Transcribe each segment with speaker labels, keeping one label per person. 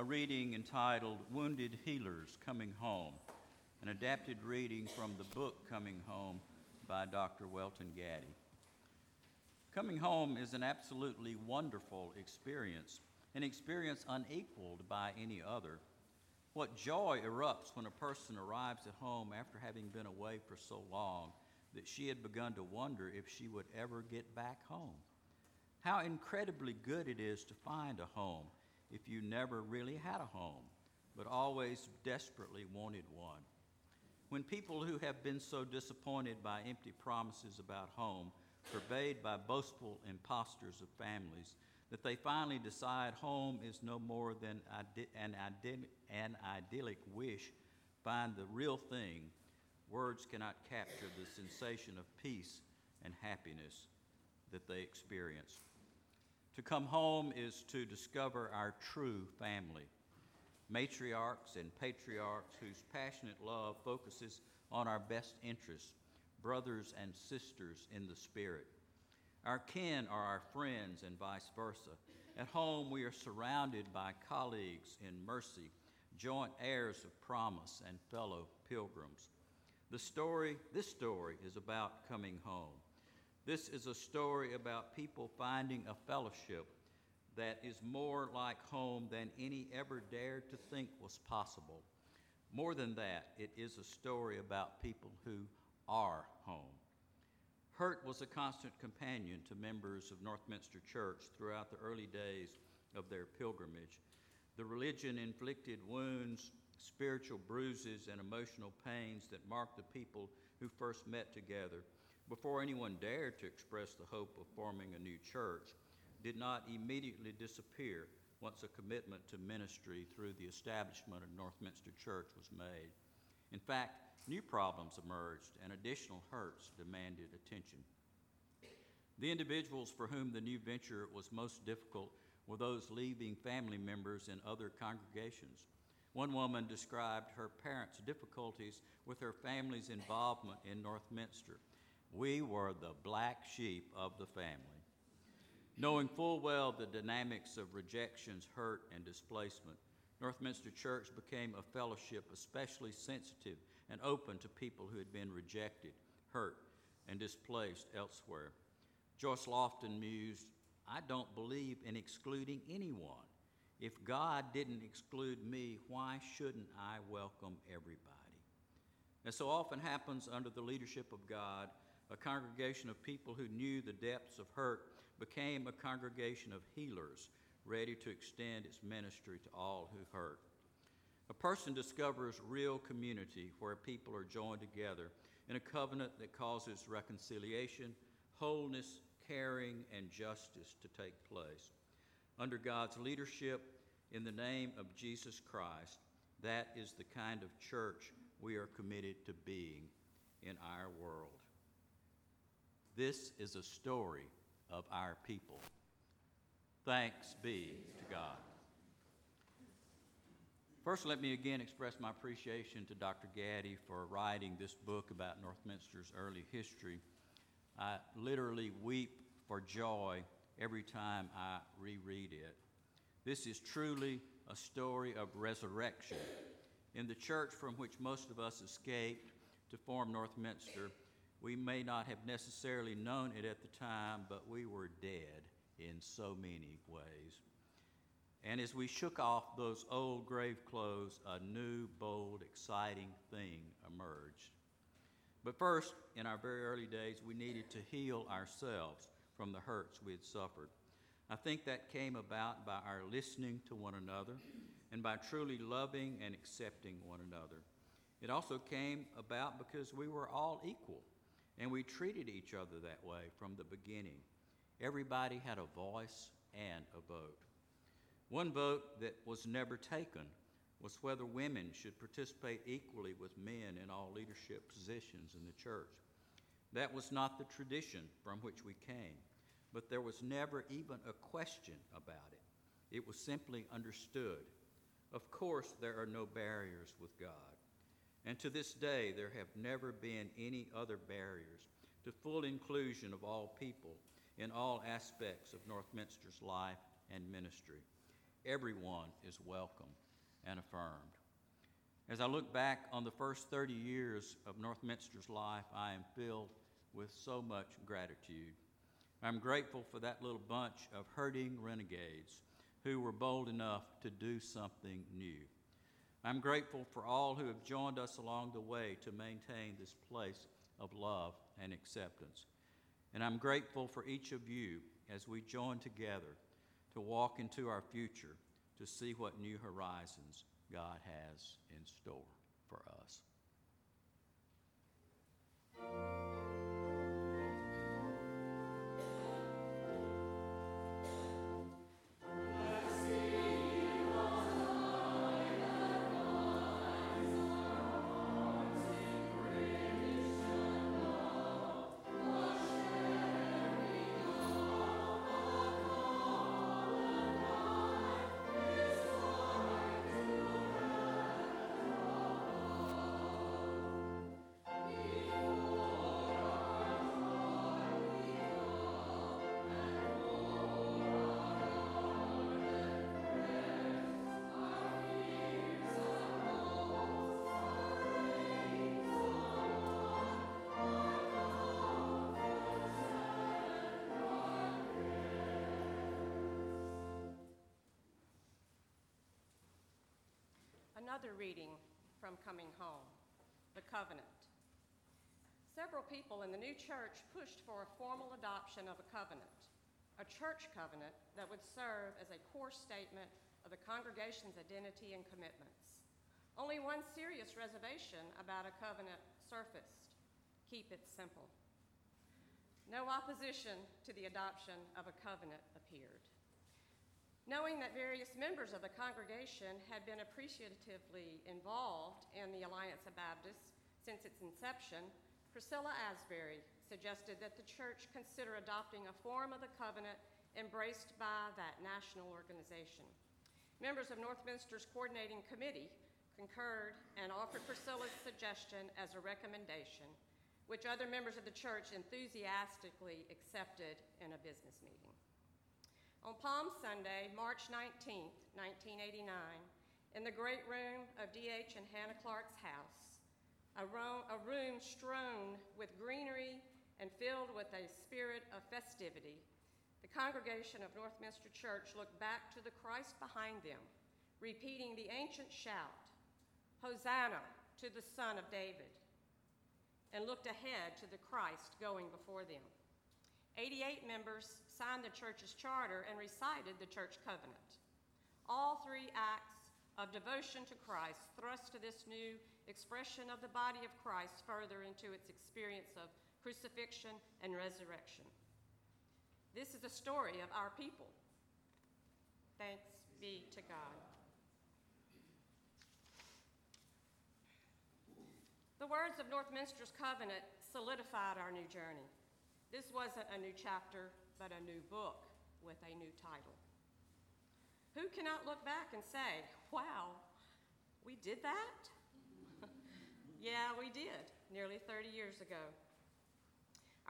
Speaker 1: a reading entitled Wounded Healers Coming Home, an adapted reading from the book Coming Home by Dr. Welton Gaddy. Coming home is an absolutely wonderful experience, an experience unequaled by any other. What joy erupts when a person arrives at home after having been away for so long that she had begun to wonder if she would ever get back home. How incredibly good it is to find a home if you never really had a home, but always desperately wanted one. When people who have been so disappointed by empty promises about home, forbade by boastful impostors of families, that they finally decide home is no more than an, an idyllic wish, find the real thing, words cannot capture the sensation of peace and happiness that they experience. To come home is to discover our true family, matriarchs and patriarchs whose passionate love focuses on our best interests, brothers and sisters in the Spirit. Our kin are our friends and vice versa. At home, we are surrounded by colleagues in mercy, joint heirs of promise, and fellow pilgrims. The story, this story, is about coming home. This is a story about people finding a fellowship that is more like home than any ever dared to think was possible. More than that, it is a story about people who are home. Hurt was a constant companion to members of Northminster Church throughout the early days of their pilgrimage. The religion inflicted wounds, spiritual bruises, and emotional pains that marked the people who first met together before anyone dared to express the hope of forming a new church, did not immediately disappear once a commitment to ministry through the establishment of Northminster Church was made. In fact, new problems emerged and additional hurts demanded attention. The individuals for whom the new venture was most difficult were those leaving family members in other congregations. One woman described her parents' difficulties with her family's involvement in Northminster. We were the black sheep of the family. Knowing full well the dynamics of rejections, hurt, and displacement, Northminster Church became a fellowship especially sensitive and open to people who had been rejected, hurt, and displaced elsewhere. Joyce Lofton mused, I don't believe in excluding anyone. If God didn't exclude me, why shouldn't I welcome everybody? As so often happens under the leadership of God, a congregation of people who knew the depths of hurt became a congregation of healers ready to extend its ministry to all who hurt. A person discovers real community where people are joined together in a covenant that causes reconciliation, wholeness, caring, and justice to take place. Under God's leadership, in the name of Jesus Christ, that is the kind of church we are committed to being in our world. This is a story of our people. Thanks be to God. First, let me again express my appreciation to Dr. Gaddy for writing this book about Northminster's early history. I literally weep for joy every time I reread it. This is truly a story of resurrection. In the church from which most of us escaped to form Northminster, we may not have necessarily known it at the time, but we were dead in so many ways. And as we shook off those old grave clothes, a new, bold, exciting thing emerged. But first, in our very early days, we needed to heal ourselves from the hurts we had suffered. I think that came about by our listening to one another and by truly loving and accepting one another. It also came about because we were all equal and we treated each other that way from the beginning. Everybody had a voice and a vote. One vote that was never taken was whether women should participate equally with men in all leadership positions in the church. That was not the tradition from which we came, but there was never even a question about it. It was simply understood. Of course, there are no barriers with God. And to this day, there have never been any other barriers to full inclusion of all people in all aspects of Northminster's life and ministry. everyone is welcome and affirmed. As I look back on the first 30 years of Northminster's life, I am filled with so much gratitude. I'm grateful for that little bunch of hurting renegades who were bold enough to do something new. I'm grateful for all who have joined us along the way to maintain this place of love and acceptance. And I'm grateful for each of you as we join together to walk into our future to see what new horizons God has in store for us.
Speaker 2: Another reading from Coming Home, the Covenant. Several people in the new church pushed for a formal adoption of a covenant, a church covenant that would serve as a core statement of the congregation's identity and commitments. Only one serious reservation about a covenant surfaced keep it simple. No opposition to the adoption of a covenant appeared. Knowing that various members of the congregation had been appreciatively involved in the Alliance of Baptists since its inception, Priscilla Asbury suggested that the church consider adopting a form of the covenant embraced by that national organization. Members of Northminster's coordinating committee concurred and offered Priscilla's suggestion as a recommendation, which other members of the church enthusiastically accepted in a business meeting. On Palm Sunday, March 19, 1989, in the great room of D.H. and Hannah Clark's house, a room, a room strewn with greenery and filled with a spirit of festivity, the congregation of Northminster Church looked back to the Christ behind them, repeating the ancient shout, Hosanna to the Son of David, and looked ahead to the Christ going before them. 88 members signed the church's charter and recited the church covenant. All three acts of devotion to Christ thrust this new expression of the body of Christ further into its experience of crucifixion and resurrection. This is the story of our people. Thanks be to God. The words of Northminster's covenant solidified our new journey. This wasn't a new chapter, but a new book with a new title. Who cannot look back and say, wow, we did that? yeah, we did, nearly 30 years ago.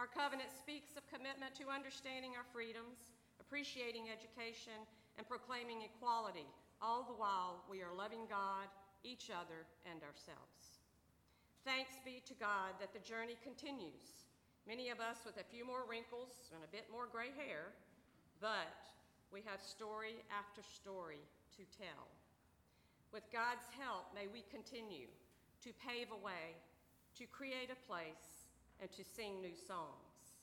Speaker 2: Our covenant speaks of commitment to understanding our freedoms, appreciating education, and proclaiming equality, all the while we are loving God, each other, and ourselves. Thanks be to God that the journey continues Many of us with a few more wrinkles and a bit more gray hair, but we have story after story to tell. With God's help, may we continue to pave a way, to create a place, and to sing new songs.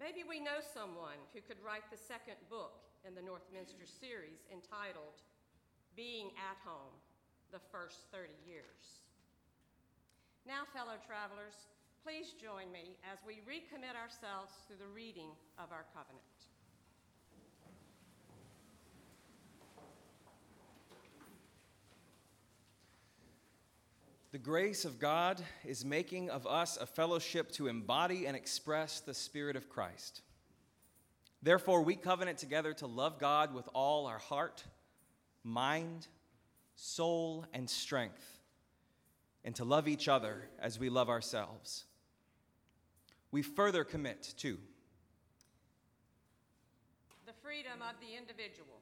Speaker 2: Maybe we know someone who could write the second book in the Northminster series entitled Being at Home The First 30 Years. Now, fellow travelers, Please join me as we recommit ourselves to the reading of our covenant.
Speaker 3: The grace of God is making of us a fellowship to embody and express the Spirit of Christ. Therefore, we covenant together to love God with all our heart, mind, soul, and strength, and to love each other as we love ourselves we further commit to
Speaker 2: the freedom of the individual,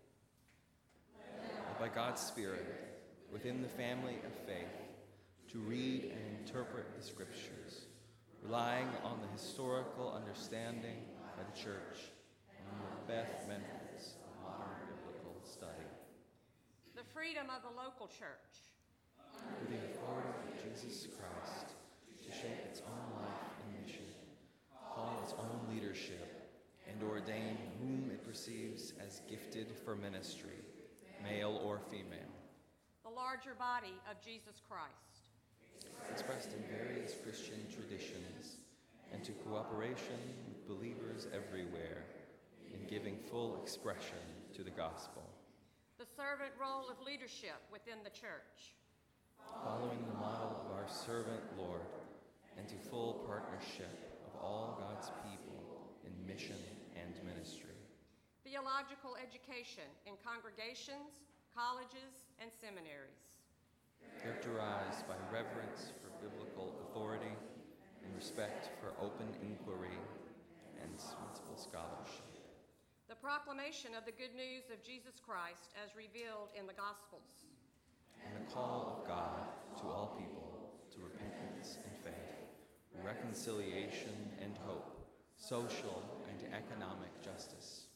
Speaker 3: by God's Spirit within the family of faith to read and interpret the Scriptures, relying on the historical understanding by the Church and the best methods of modern biblical study.
Speaker 2: The freedom of the local church.
Speaker 3: With the authority of Jesus Christ to shape its own life and mission, call its own leadership, and ordain whom it perceives as gifted for ministry, male or female.
Speaker 2: The larger body of Jesus Christ.
Speaker 3: expressed in various Christian traditions, and to cooperation with believers everywhere in giving full expression to the gospel,
Speaker 2: The servant role of leadership within the church.
Speaker 3: following the model of our servant Lord, and to full partnership of all God's people in mission and ministry.
Speaker 2: Theological education in congregations, colleges, and seminaries.
Speaker 3: characterized by reverence for biblical authority and respect for open inquiry and sensible scholarship.
Speaker 2: The proclamation of the good news of Jesus Christ as revealed in the Gospels.
Speaker 3: and the call of God to all people to repentance and faith, reconciliation and hope, social and economic justice,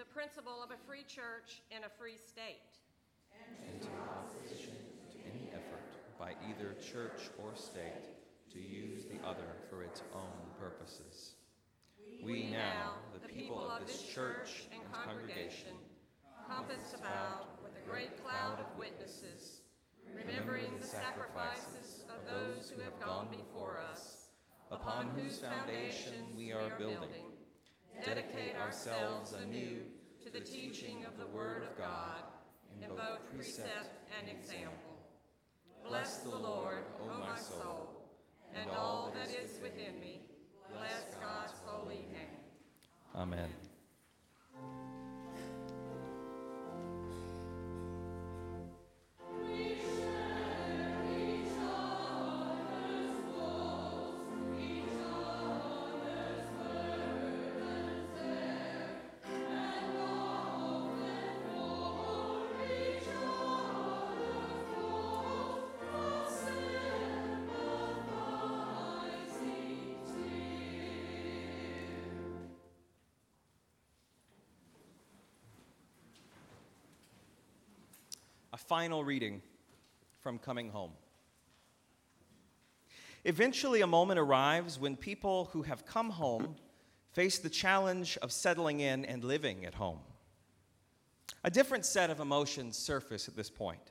Speaker 2: The principle of a free church in a free state.
Speaker 3: and to opposition to any effort by either church or state to use the other for its own purposes. We now, the people of this church and congregation,
Speaker 2: compassed about with a great cloud of witnesses, remembering the sacrifices of those who have gone before us,
Speaker 3: upon whose foundation we are building, dedicate ourselves anew
Speaker 2: to the teaching of the Word of God in both precept and example. Bless the Lord, O my soul, and all that is within me. Bless God's holy name.
Speaker 3: Amen. Final reading from Coming Home. Eventually, a moment arrives when people who have come home face the challenge of settling in and living at home. A different set of emotions surface at this point.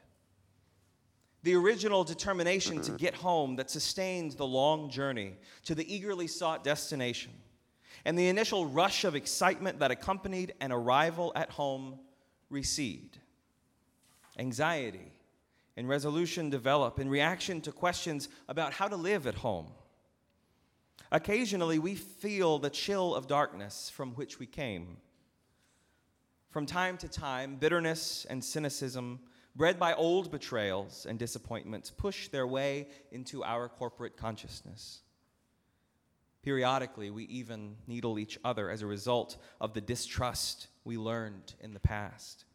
Speaker 3: The original determination to get home that sustained the long journey to the eagerly sought destination, and the initial rush of excitement that accompanied an arrival at home recede. Anxiety and resolution develop in reaction to questions about how to live at home. Occasionally, we feel the chill of darkness from which we came. From time to time, bitterness and cynicism, bred by old betrayals and disappointments, push their way into our corporate consciousness. Periodically, we even needle each other as a result of the distrust we learned in the past.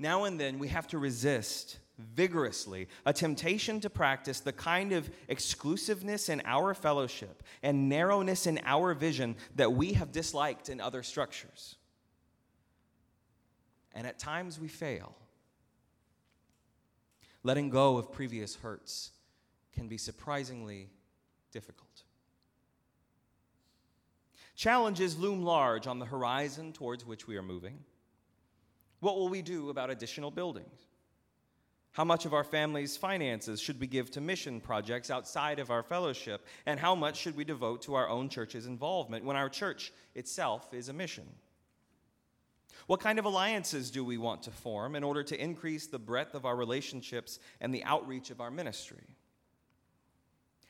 Speaker 3: Now and then, we have to resist vigorously a temptation to practice the kind of exclusiveness in our fellowship and narrowness in our vision that we have disliked in other structures. And at times, we fail. Letting go of previous hurts can be surprisingly difficult. Challenges loom large on the horizon towards which we are moving. What will we do about additional buildings? How much of our family's finances should we give to mission projects outside of our fellowship? And how much should we devote to our own church's involvement when our church itself is a mission? What kind of alliances do we want to form in order to increase the breadth of our relationships and the outreach of our ministry?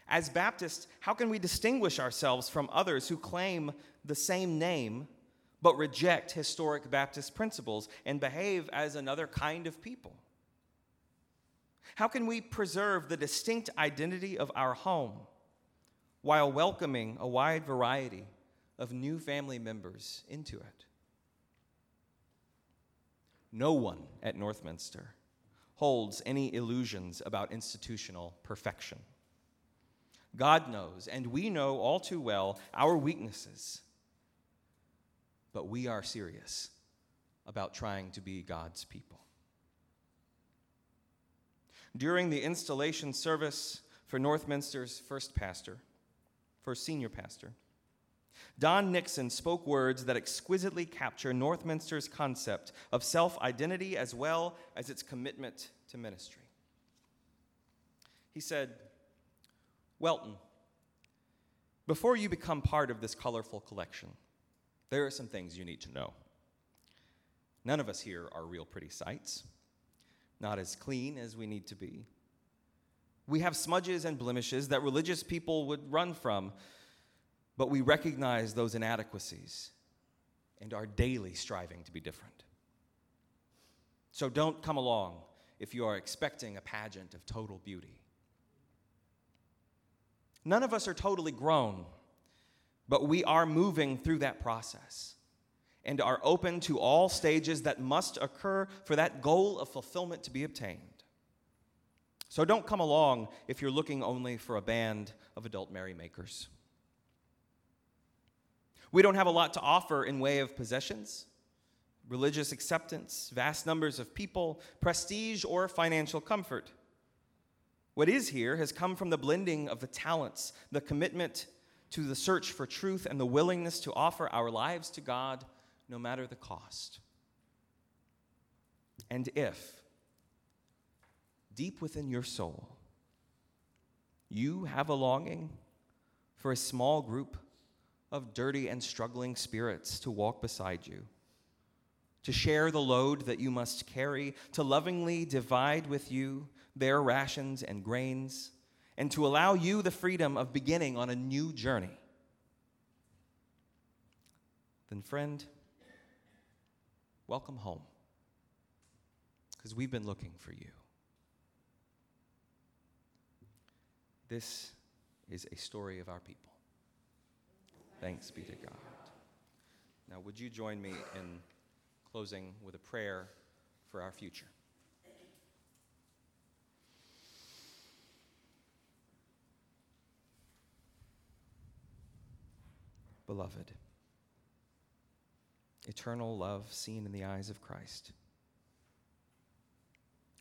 Speaker 3: As Baptists, how can we distinguish ourselves from others who claim the same name but reject historic Baptist principles and behave as another kind of people? How can we preserve the distinct identity of our home while welcoming a wide variety of new family members into it? no one at Northminster holds any illusions about institutional perfection. God knows, and we know all too well, our weaknesses. But we are serious about trying to be God's people. During the installation service for Northminster's first pastor, first senior pastor, Don Nixon spoke words that exquisitely capture Northminster's concept of self identity as well as its commitment to ministry. He said, Welton, before you become part of this colorful collection, there are some things you need to know. None of us here are real pretty sights, not as clean as we need to be. We have smudges and blemishes that religious people would run from but we recognize those inadequacies and are daily striving to be different. So don't come along if you are expecting a pageant of total beauty. None of us are totally grown, but we are moving through that process and are open to all stages that must occur for that goal of fulfillment to be obtained. So don't come along if you're looking only for a band of adult merrymakers. We don't have a lot to offer in way of possessions, religious acceptance, vast numbers of people, prestige, or financial comfort. What is here has come from the blending of the talents, the commitment to the search for truth, and the willingness to offer our lives to God no matter the cost. And if, deep within your soul, you have a longing for a small group of dirty and struggling spirits to walk beside you, to share the load that you must carry, to lovingly divide with you their rations and grains, and to allow you the freedom of beginning on a new journey. Then, friend, welcome home, because we've been looking for you. This is a story of our people. Thanks be to God. Now, would you join me in closing with a prayer for our future? Beloved, eternal love seen in the eyes of Christ,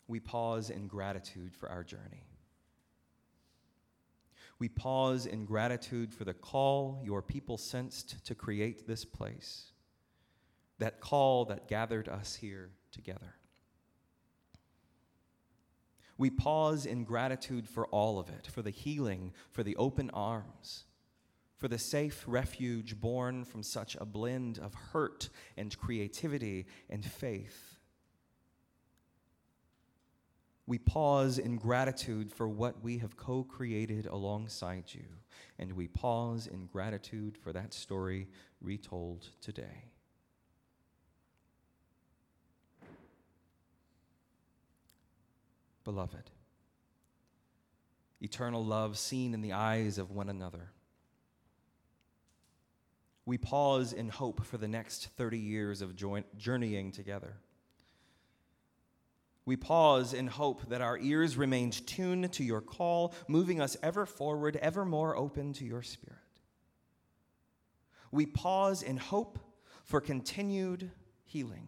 Speaker 3: we pause in gratitude for our journey. We pause in gratitude for the call your people sensed to create this place, that call that gathered us here together. We pause in gratitude for all of it, for the healing, for the open arms, for the safe refuge born from such a blend of hurt and creativity and faith we pause in gratitude for what we have co created alongside you, and we pause in gratitude for that story retold today. Beloved, eternal love seen in the eyes of one another. We pause in hope for the next 30 years of journeying together. We pause in hope that our ears remained tuned to your call, moving us ever forward, ever more open to your spirit. We pause in hope for continued healing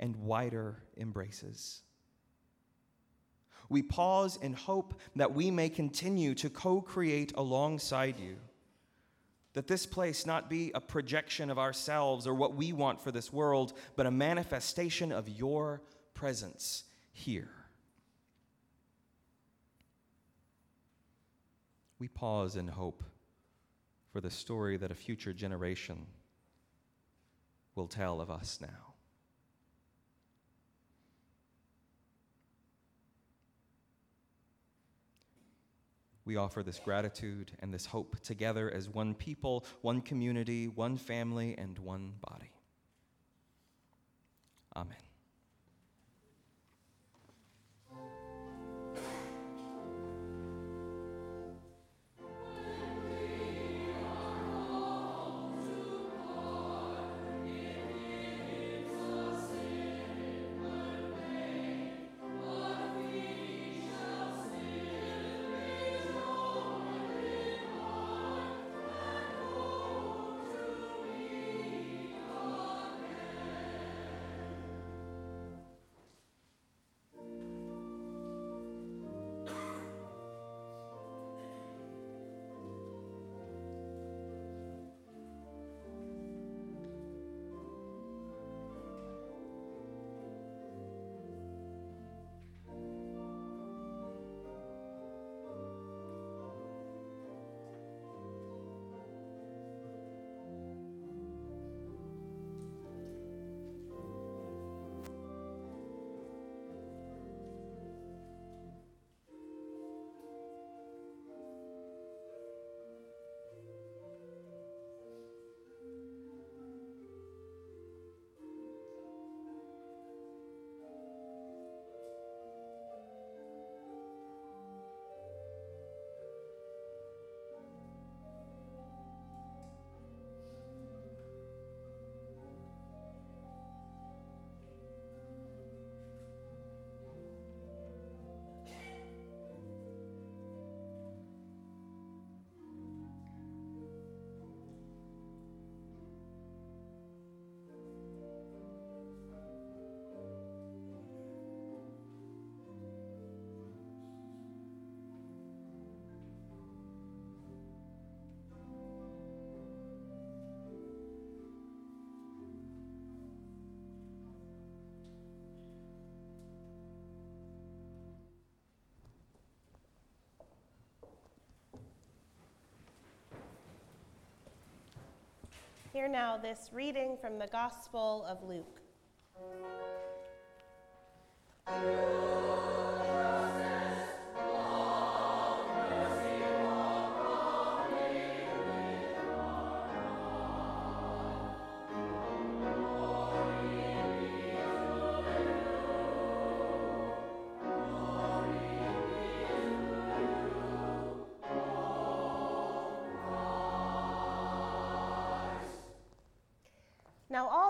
Speaker 3: and wider embraces. We pause in hope that we may continue to co create alongside you. That this place not be a projection of ourselves or what we want for this world, but a manifestation of your presence here. We pause in hope for the story that a future generation will tell of us now. We offer this gratitude and this hope together as one people, one community, one family, and one body. Amen.
Speaker 4: Hear now this reading from the Gospel of Luke.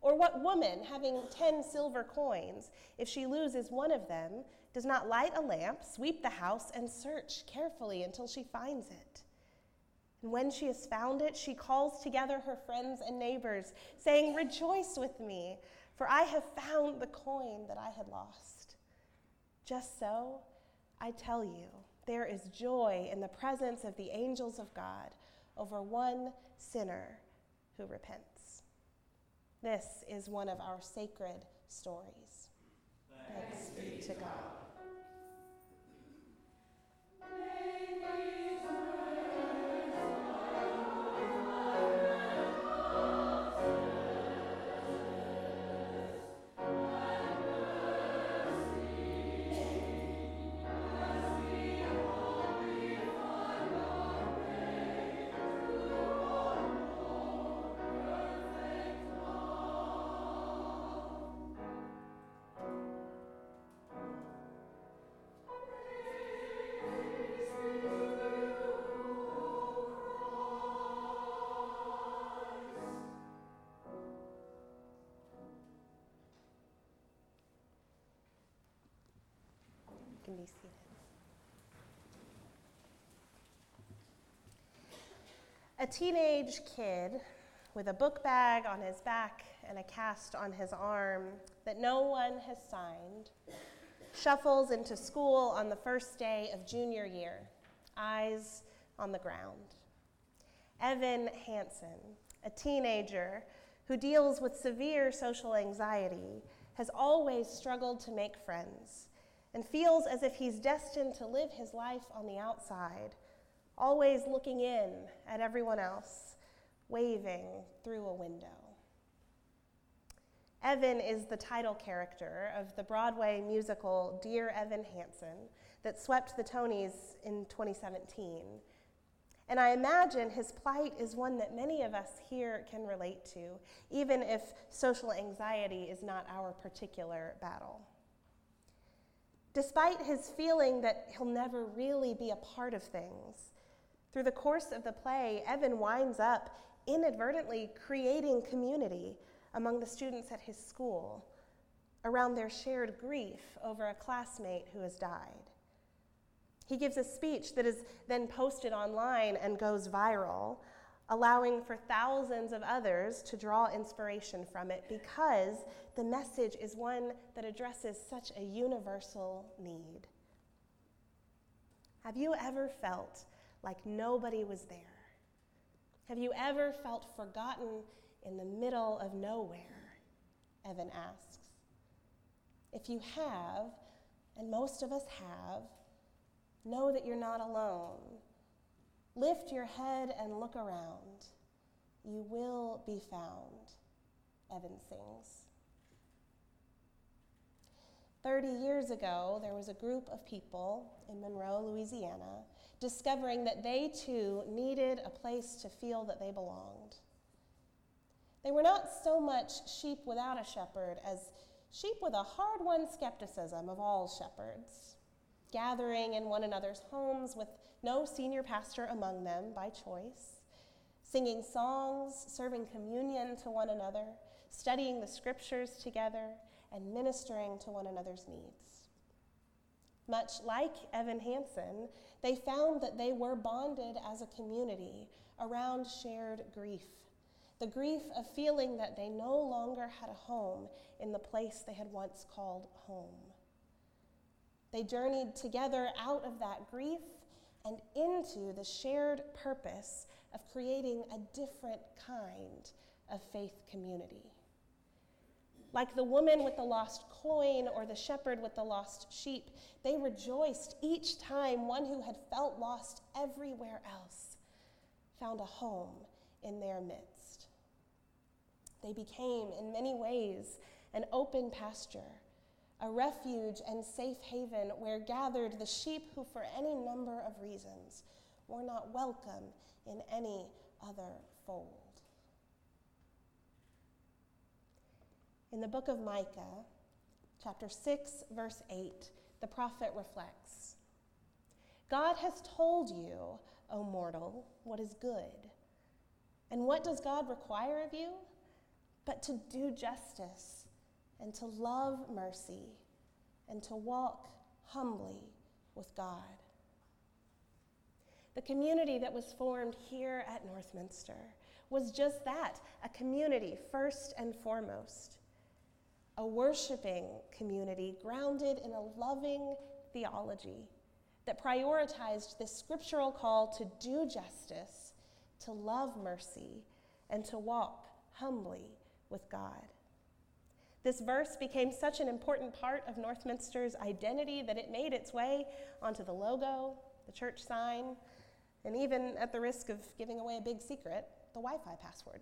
Speaker 4: Or what woman, having ten silver coins, if she loses one of them, does not light a lamp, sweep the house, and search carefully until she finds it? And when she has found it, she calls together her friends and neighbors, saying, Rejoice with me, for I have found the coin that I had lost. Just so, I tell you, there is joy in the presence of the angels of God over one sinner who repents. This is one of our sacred stories. Thanks, be to God. Be seated. A teenage kid with a book bag on his back and a cast on his arm that no one has signed shuffles into school on the first day of junior year, eyes on the ground. Evan Hansen, a teenager who deals with severe social anxiety, has always struggled to make friends and feels as if he's destined to live his life on the outside, always looking in at everyone else, waving through a window. Evan is the title character of the Broadway musical Dear Evan Hansen that swept the Tonys in 2017. And I imagine his plight is one that many of us here can relate to, even if social anxiety is not our particular battle. Despite his feeling that he'll never really be a part of things, through the course of the play, Evan winds up inadvertently creating community among the students at his school around their shared grief over a classmate who has died. He gives a speech that is then posted online and goes viral, allowing for thousands of others to draw inspiration from it because the message is one that addresses such a universal need. Have you ever felt like nobody was there? Have you ever felt forgotten in the middle of nowhere? Evan asks. If you have, and most of us have, know that you're not alone Lift your head and look around. You will be found, Evan sings. Thirty years ago, there was a group of people in Monroe, Louisiana, discovering that they too needed a place to feel that they belonged. They were not so much sheep without a shepherd as sheep with a hard won skepticism of all shepherds, gathering in one another's homes with no senior pastor among them by choice, singing songs, serving communion to one another, studying the scriptures together, and ministering to one another's needs. Much like Evan Hansen, they found that they were bonded as a community around shared grief the grief of feeling that they no longer had a home in the place they had once called home. They journeyed together out of that grief and into the shared purpose of creating a different kind of faith community. Like the woman with the lost coin or the shepherd with the lost sheep, they rejoiced each time one who had felt lost everywhere else found a home in their midst. They became, in many ways, an open pasture, a refuge and safe haven where gathered the sheep who, for any number of reasons, were not welcome in any other fold. In the book of Micah, chapter 6, verse 8, the prophet reflects God has told you, O mortal, what is good. And what does God require of you? But to do justice and to love mercy and to walk humbly with God. The community that was formed here at Northminster was just that a community, first and foremost. A worshiping community grounded in a loving theology that prioritized this scriptural call to do justice, to love mercy, and to walk humbly with God. This verse became such an important part of Northminster's identity that it made its way onto the logo, the church sign, and even at the risk of giving away a big secret, the Wi Fi password.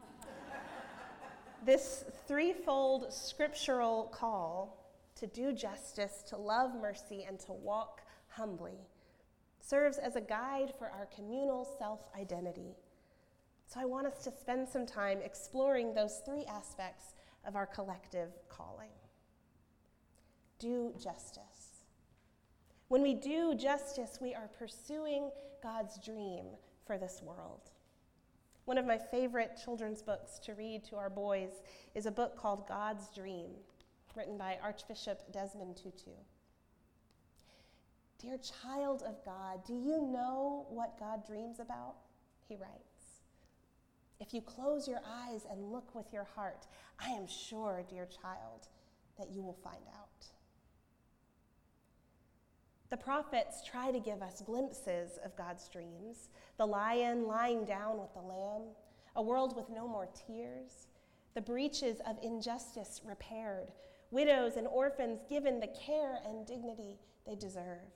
Speaker 4: this threefold scriptural call to do justice, to love mercy, and to walk humbly serves as a guide for our communal self identity. So I want us to spend some time exploring those three aspects of our collective calling. Do justice. When we do justice, we are pursuing God's dream for this world. One of my favorite children's books to read to our boys is a book called God's Dream, written by Archbishop Desmond Tutu. Dear child of God, do you know what God dreams about? He writes. If you close your eyes and look with your heart, I am sure, dear child, that you will find out. The prophets try to give us glimpses of God's dreams the lion lying down with the lamb, a world with no more tears, the breaches of injustice repaired, widows and orphans given the care and dignity they deserve.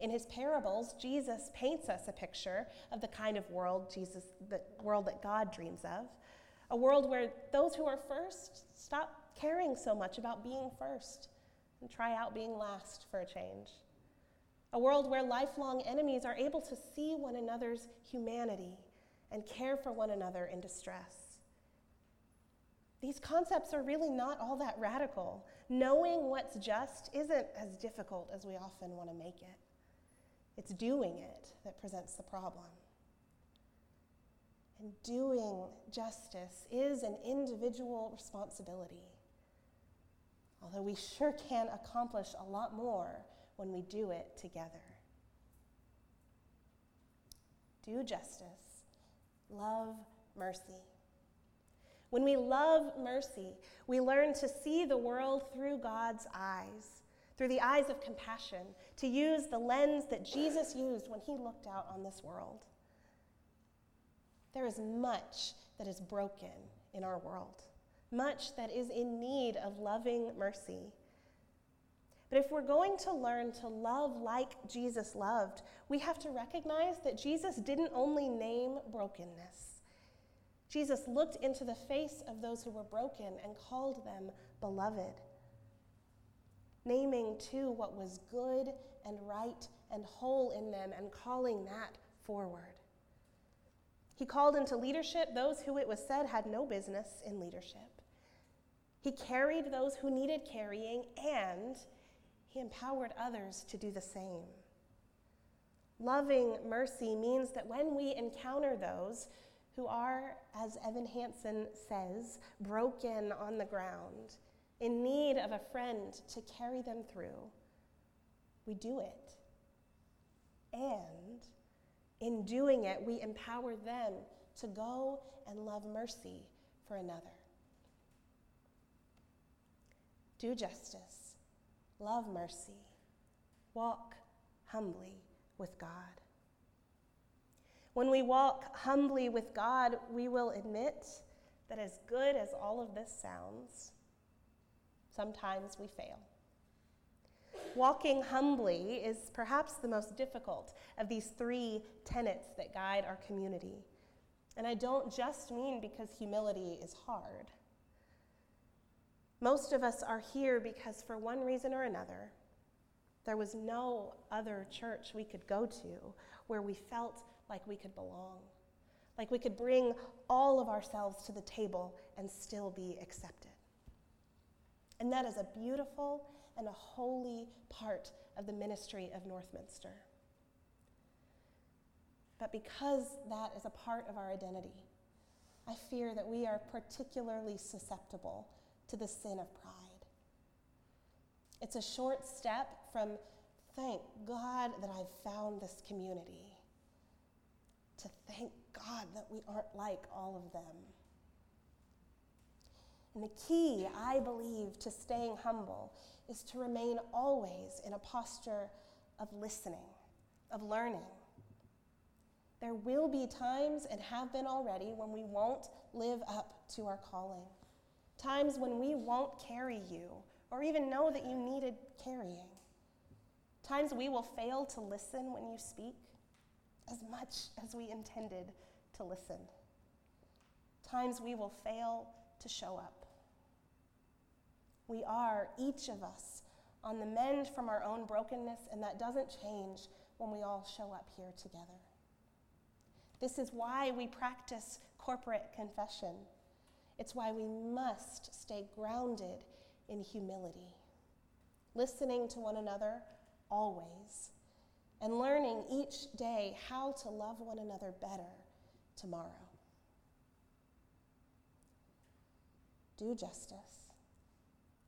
Speaker 4: In his parables, Jesus paints us a picture of the kind of world Jesus, the world that God dreams of, a world where those who are first stop caring so much about being first and try out being last for a change. A world where lifelong enemies are able to see one another's humanity and care for one another in distress. These concepts are really not all that radical. Knowing what's just isn't as difficult as we often want to make it. It's doing it that presents the problem. And doing justice is an individual responsibility. Although we sure can accomplish a lot more when we do it together. Do justice, love mercy. When we love mercy, we learn to see the world through God's eyes through the eyes of compassion, to use the lens that Jesus used when he looked out on this world. There is much that is broken in our world, much that is in need of loving mercy. But if we're going to learn to love like Jesus loved, we have to recognize that Jesus didn't only name brokenness. Jesus looked into the face of those who were broken and called them beloved naming too what was good and right and whole in them and calling that forward. He called into leadership those who it was said had no business in leadership. He carried those who needed carrying, and he empowered others to do the same. Loving mercy means that when we encounter those who are, as Evan Hansen says, broken on the ground, in need of a friend to carry them through, we do it. And in doing it, we empower them to go and love mercy for another. Do justice, love mercy, walk humbly with God. When we walk humbly with God, we will admit that as good as all of this sounds, sometimes we fail. Walking humbly is perhaps the most difficult of these three tenets that guide our community. And I don't just mean because humility is hard. Most of us are here because, for one reason or another, there was no other church we could go to where we felt like we could belong, like we could bring all of ourselves to the table and still be accepted. And that is a beautiful and a holy part of the ministry of Northminster. But because that is a part of our identity, I fear that we are particularly susceptible to the sin of pride. It's a short step from thank God that I've found this community to thank God that we aren't like all of them. And the key, I believe, to staying humble is to remain always in a posture of listening, of learning. There will be times, and have been already, when we won't live up to our calling. Times when we won't carry you or even know that you needed carrying. Times we will fail to listen when you speak as much as we intended to listen. Times we will fail to show up. We are, each of us, on the mend from our own brokenness, and that doesn't change when we all show up here together. This is why we practice corporate confession. It's why we must stay grounded in humility, listening to one another always, and learning each day how to love one another better tomorrow. Do justice,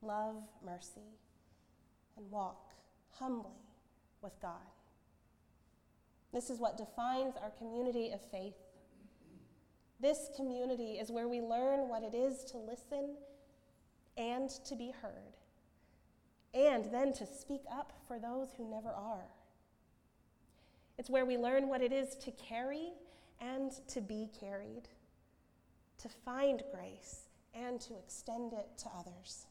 Speaker 4: love mercy, and walk humbly with God. This is what defines our community of faith. This community is where we learn what it is to listen and to be heard, and then to speak up for those who never are. It's where we learn what it is to carry and to be carried, to find grace and to extend it to others.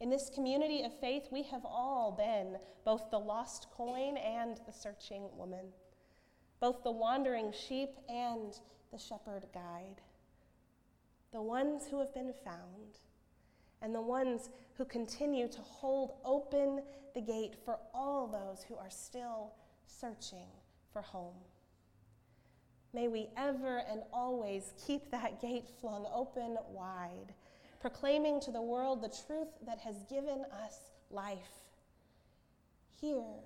Speaker 4: In this community of faith, we have all been both the lost coin and the searching woman, both the wandering sheep and the shepherd guide, the ones who have been found, and the ones who continue to hold open the gate for all those who are still searching for home. May we ever and always keep that gate flung open wide, proclaiming to the world the truth that has given us life. Here,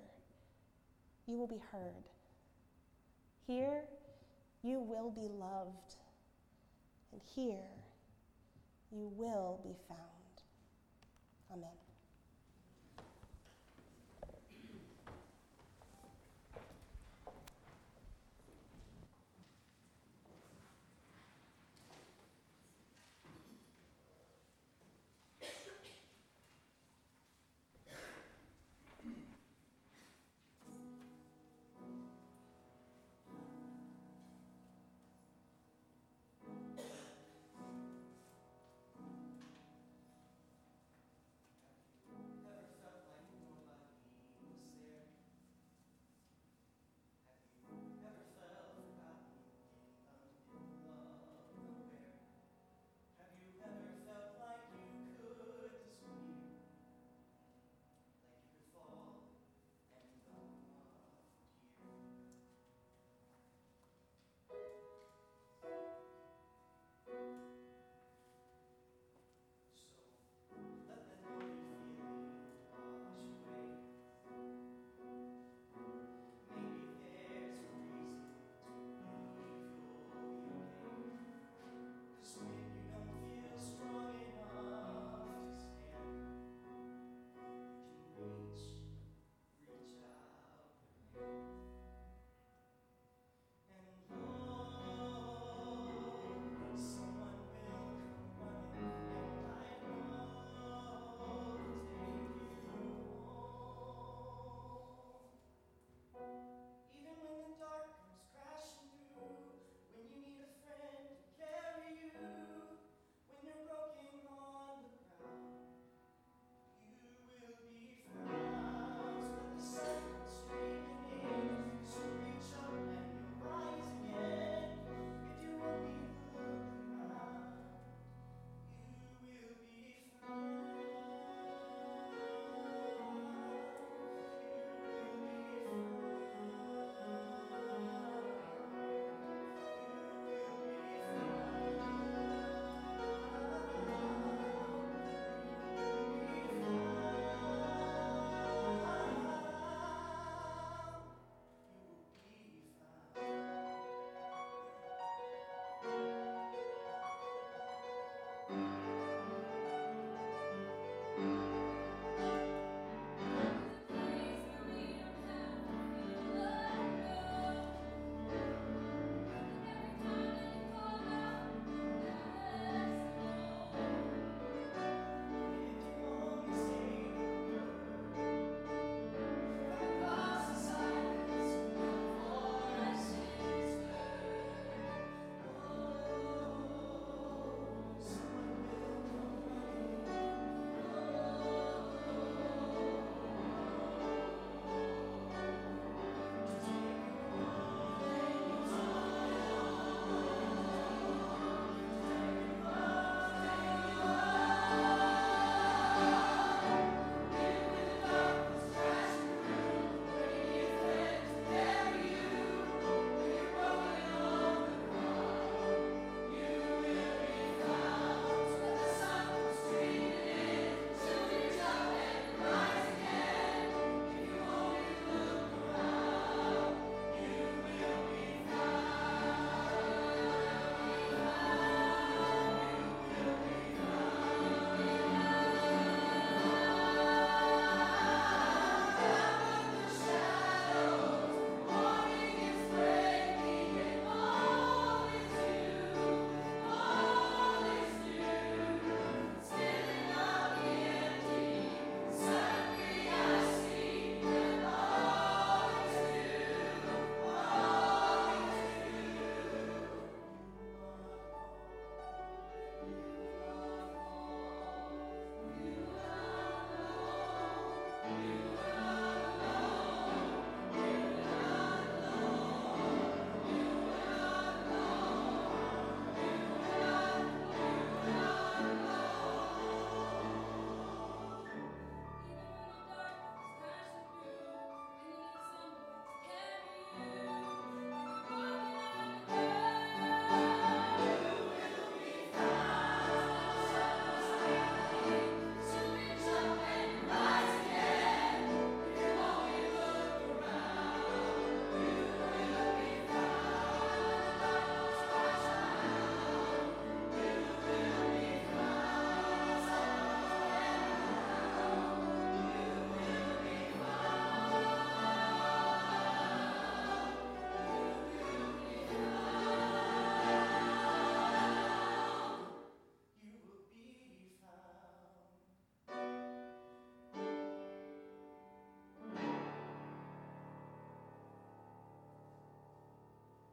Speaker 4: you will be heard. Here, you will be loved. And here, you will be found. Amen.